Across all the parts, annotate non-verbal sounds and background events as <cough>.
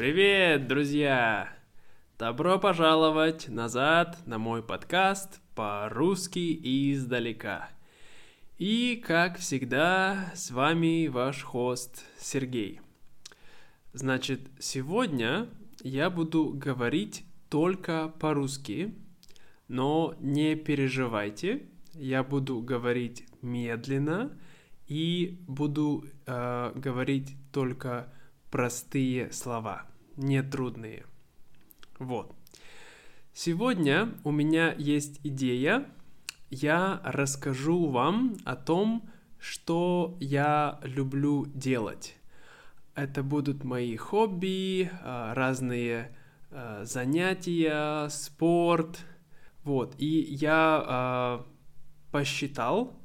Привет, друзья! Добро пожаловать назад на мой подкаст по-русски издалека. И, как всегда, с вами ваш хост Сергей. Значит, сегодня я буду говорить только по-русски, но не переживайте, я буду говорить медленно и буду э, говорить только простые слова, не трудные. Вот. Сегодня у меня есть идея. Я расскажу вам о том, что я люблю делать. Это будут мои хобби, а, разные а, занятия, спорт. Вот. И я а, посчитал,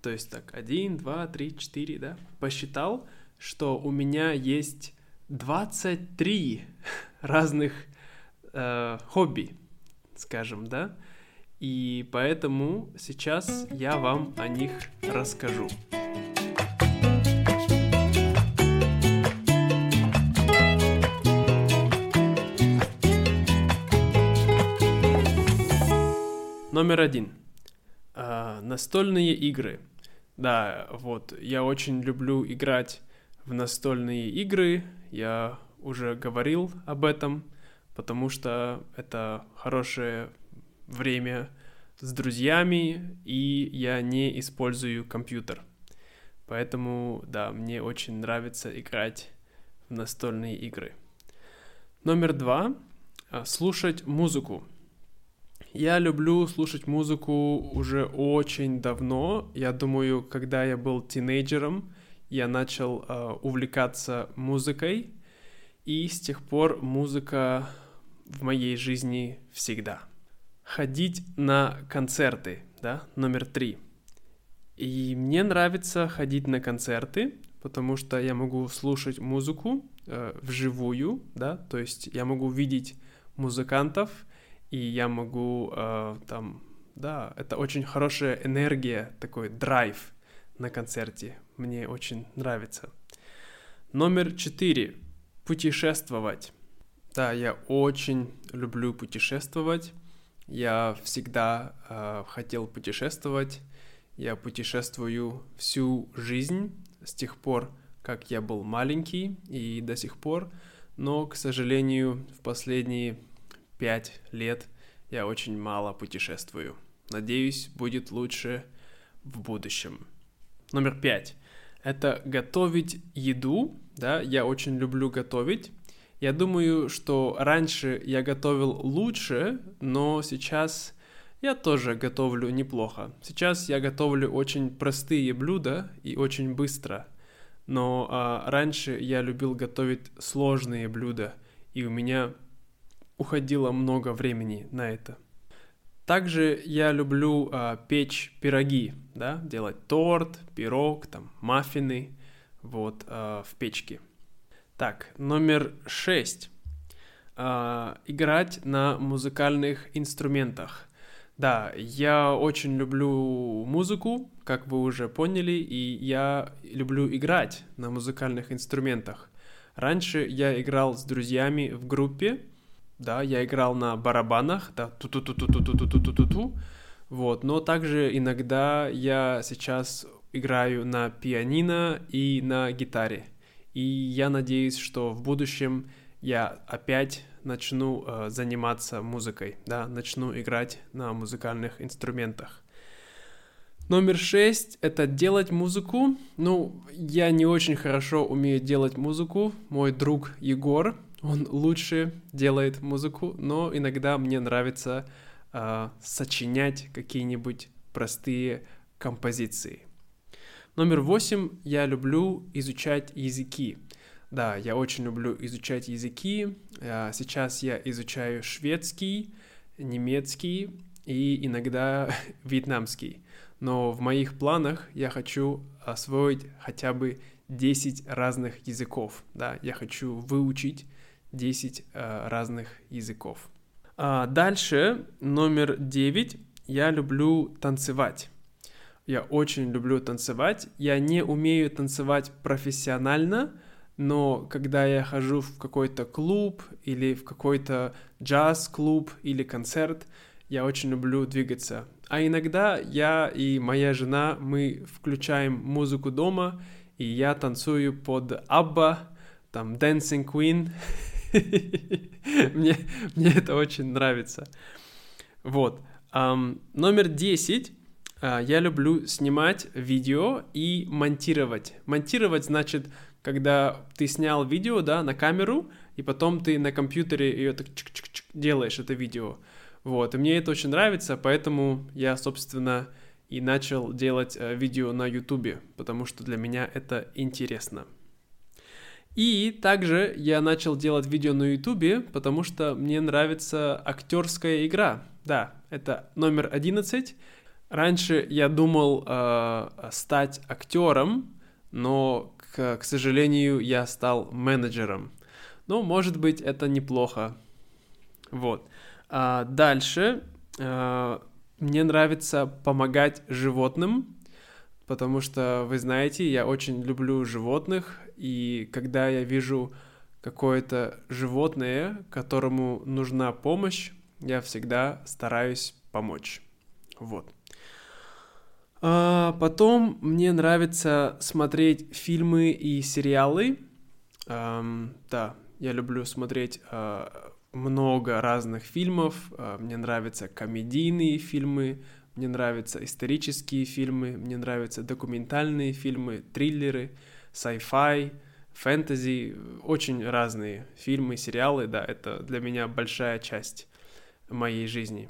то есть так, один, два, три, четыре, да, посчитал, что у меня есть 23 разных э, хобби, скажем, да, и поэтому сейчас я вам о них расскажу. Номер один. Э, настольные игры. Да, вот, я очень люблю играть в настольные игры. Я уже говорил об этом, потому что это хорошее время с друзьями, и я не использую компьютер. Поэтому, да, мне очень нравится играть в настольные игры. Номер два. Слушать музыку. Я люблю слушать музыку уже очень давно. Я думаю, когда я был тинейджером, я начал э, увлекаться музыкой, и с тех пор музыка в моей жизни всегда. Ходить на концерты, да, номер три. И мне нравится ходить на концерты, потому что я могу слушать музыку э, вживую, да, то есть я могу видеть музыкантов, и я могу э, там, да, это очень хорошая энергия, такой драйв на концерте. Мне очень нравится. Номер четыре. Путешествовать. Да, я очень люблю путешествовать. Я всегда э, хотел путешествовать. Я путешествую всю жизнь с тех пор, как я был маленький и до сих пор. Но, к сожалению, в последние пять лет я очень мало путешествую. Надеюсь, будет лучше в будущем. Номер пять. Это готовить еду. Да, я очень люблю готовить. Я думаю, что раньше я готовил лучше, но сейчас я тоже готовлю неплохо. Сейчас я готовлю очень простые блюда и очень быстро. Но а, раньше я любил готовить сложные блюда, и у меня уходило много времени на это. Также я люблю а, печь пироги, да, делать торт, пирог, там, маффины, вот, а, в печке. Так, номер шесть. А, играть на музыкальных инструментах. Да, я очень люблю музыку, как вы уже поняли, и я люблю играть на музыкальных инструментах. Раньше я играл с друзьями в группе, да, я играл на барабанах, да, ту-ту-ту-ту-ту-ту-ту-ту-ту, вот, но также иногда я сейчас играю на пианино и на гитаре, и я надеюсь, что в будущем я опять начну э, заниматься музыкой, да, начну играть на музыкальных инструментах. Номер шесть — это делать музыку. Ну, я не очень хорошо умею делать музыку. Мой друг Егор, он лучше делает музыку, но иногда мне нравится э, сочинять какие-нибудь простые композиции. Номер восемь. Я люблю изучать языки. Да, я очень люблю изучать языки. Э, сейчас я изучаю шведский, немецкий и иногда <laughs> вьетнамский. Но в моих планах я хочу освоить хотя бы 10 разных языков. Да, я хочу выучить 10 э, разных языков. А дальше, номер 9, я люблю танцевать. Я очень люблю танцевать. Я не умею танцевать профессионально, но когда я хожу в какой-то клуб или в какой-то джаз-клуб или концерт, я очень люблю двигаться. А иногда я и моя жена, мы включаем музыку дома, и я танцую под Абба, там Dancing Queen. <laughs> <laughs> мне, мне это очень нравится. Вот. Um, номер 10. Uh, я люблю снимать видео и монтировать. Монтировать значит, когда ты снял видео, да, на камеру, и потом ты на компьютере ее так чик -чик -чик делаешь, это видео. Вот, и мне это очень нравится, поэтому я, собственно, и начал делать э, видео на YouTube, потому что для меня это интересно. И также я начал делать видео на YouTube, потому что мне нравится актерская игра. Да, это номер 11. Раньше я думал э, стать актером, но, к, к сожалению, я стал менеджером. Но, может быть, это неплохо. Вот. А дальше э, мне нравится помогать животным, потому что, вы знаете, я очень люблю животных, и когда я вижу какое-то животное, которому нужна помощь, я всегда стараюсь помочь. Вот. А потом мне нравится смотреть фильмы и сериалы. Um, да, я люблю смотреть uh, много разных фильмов. Uh, мне нравятся комедийные фильмы, мне нравятся исторические фильмы, мне нравятся документальные фильмы, триллеры, sci-fi, фэнтези, очень разные фильмы, сериалы, да, это для меня большая часть моей жизни.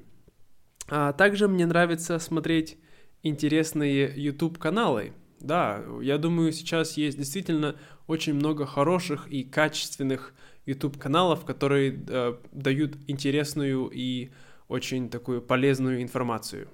А также мне нравится смотреть интересные YouTube-каналы. Да, я думаю, сейчас есть действительно очень много хороших и качественных YouTube-каналов, которые э, дают интересную и очень такую полезную информацию.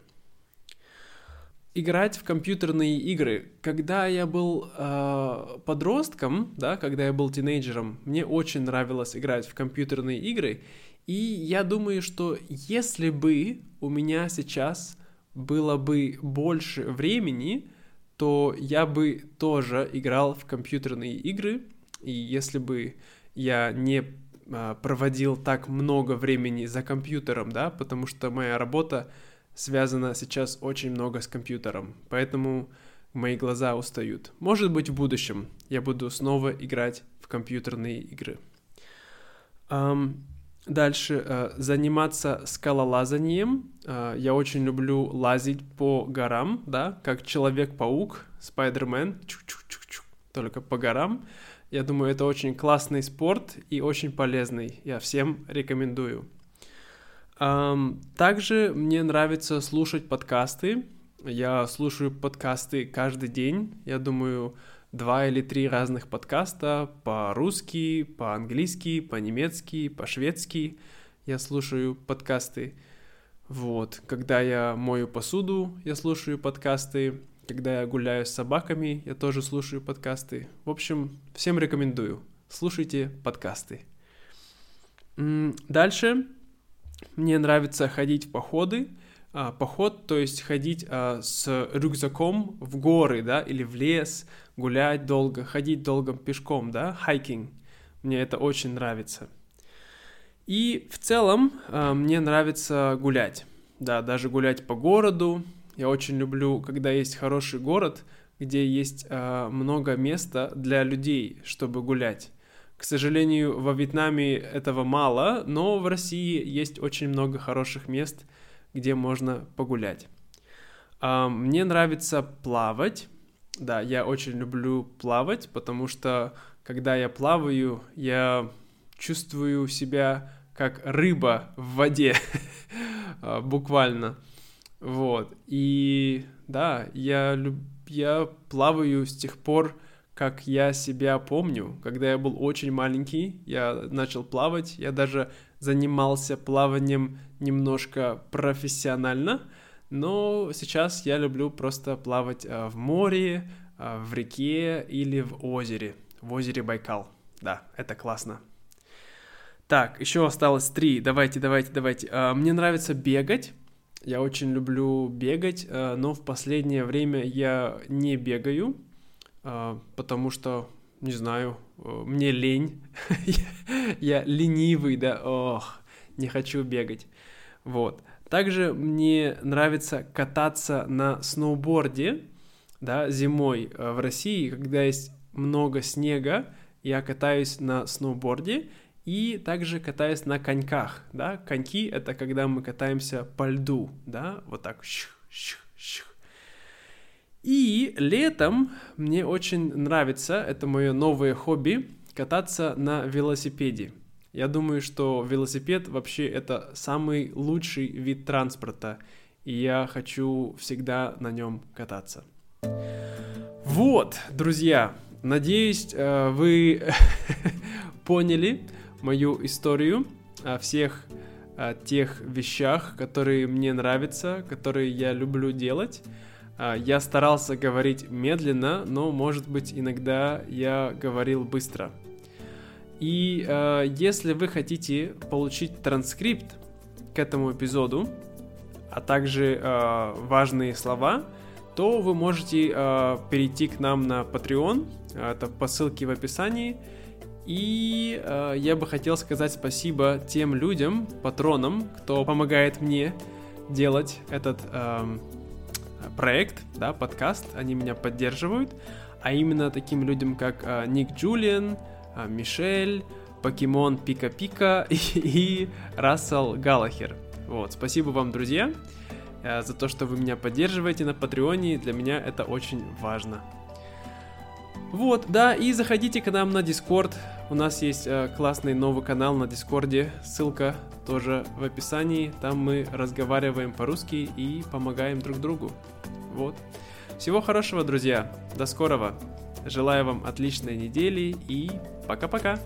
Играть в компьютерные игры. Когда я был э, подростком, да, когда я был тинейджером, мне очень нравилось играть в компьютерные игры. И я думаю, что если бы у меня сейчас было бы больше времени, то я бы тоже играл в компьютерные игры. И если бы я не а, проводил так много времени за компьютером, да, потому что моя работа связана сейчас очень много с компьютером, поэтому мои глаза устают. Может быть, в будущем я буду снова играть в компьютерные игры. Um, Дальше э, заниматься скалолазанием. Э, я очень люблю лазить по горам, да, как Человек-паук, Спайдермен, только по горам. Я думаю, это очень классный спорт и очень полезный. Я всем рекомендую. Также мне нравится слушать подкасты. Я слушаю подкасты каждый день. Я думаю, два или три разных подкаста по-русски, по-английски, по-немецки, по-шведски. Я слушаю подкасты. Вот, когда я мою посуду, я слушаю подкасты. Когда я гуляю с собаками, я тоже слушаю подкасты. В общем, всем рекомендую. Слушайте подкасты. Дальше мне нравится ходить в походы. А, поход, то есть ходить а, с рюкзаком в горы, да, или в лес, гулять долго, ходить долго пешком, да, хайкинг. Мне это очень нравится. И в целом э, мне нравится гулять. Да, даже гулять по городу. Я очень люблю, когда есть хороший город, где есть э, много места для людей, чтобы гулять. К сожалению, во Вьетнаме этого мало, но в России есть очень много хороших мест, где можно погулять. Э, мне нравится плавать. Да, я очень люблю плавать, потому что когда я плаваю, я чувствую себя как рыба в воде, <laughs> а, буквально. Вот. И да, я, люб... я плаваю с тех пор, как я себя помню. Когда я был очень маленький, я начал плавать. Я даже занимался плаванием немножко профессионально. Но сейчас я люблю просто плавать а, в море, а, в реке или в озере. В озере Байкал. Да, это классно. Так, еще осталось три. Давайте, давайте, давайте. А, мне нравится бегать. Я очень люблю бегать, но в последнее время я не бегаю, потому что не знаю, э, мне лень, <laughs> я ленивый, да, ох, не хочу бегать, вот. Также мне нравится кататься на сноуборде, да, зимой э, в России, когда есть много снега, я катаюсь на сноуборде и также катаюсь на коньках, да, коньки — это когда мы катаемся по льду, да, вот так, щух, щух, щух. И летом мне очень нравится, это мое новое хобби, кататься на велосипеде. Я думаю, что велосипед вообще это самый лучший вид транспорта, и я хочу всегда на нем кататься. Вот, друзья, надеюсь, э, вы <laughs> поняли мою историю о всех тех вещах, которые мне нравятся, которые я люблю делать. А, я старался говорить медленно, но, может быть, иногда я говорил быстро. И э, если вы хотите получить транскрипт к этому эпизоду, а также э, важные слова, то вы можете э, перейти к нам на Patreon, это по ссылке в описании. И э, я бы хотел сказать спасибо тем людям, патронам, кто помогает мне делать этот э, проект, да, подкаст, они меня поддерживают, а именно таким людям, как э, Ник Джулиан, э, Мишель, Покемон Пика Пика <laughs> и, и Рассел Галахер. Вот, спасибо вам, друзья, э, за то, что вы меня поддерживаете на Patreon е, для меня это очень важно. Вот, да, и заходите к нам на Discord. У нас есть э, классный новый канал на Discord е. Ссылка тоже в описании. Там мы разговариваем по-русски и помогаем друг другу. Вот. Всего хорошего, друзья. До скорого. Желаю вам отличной недели и пока-пока.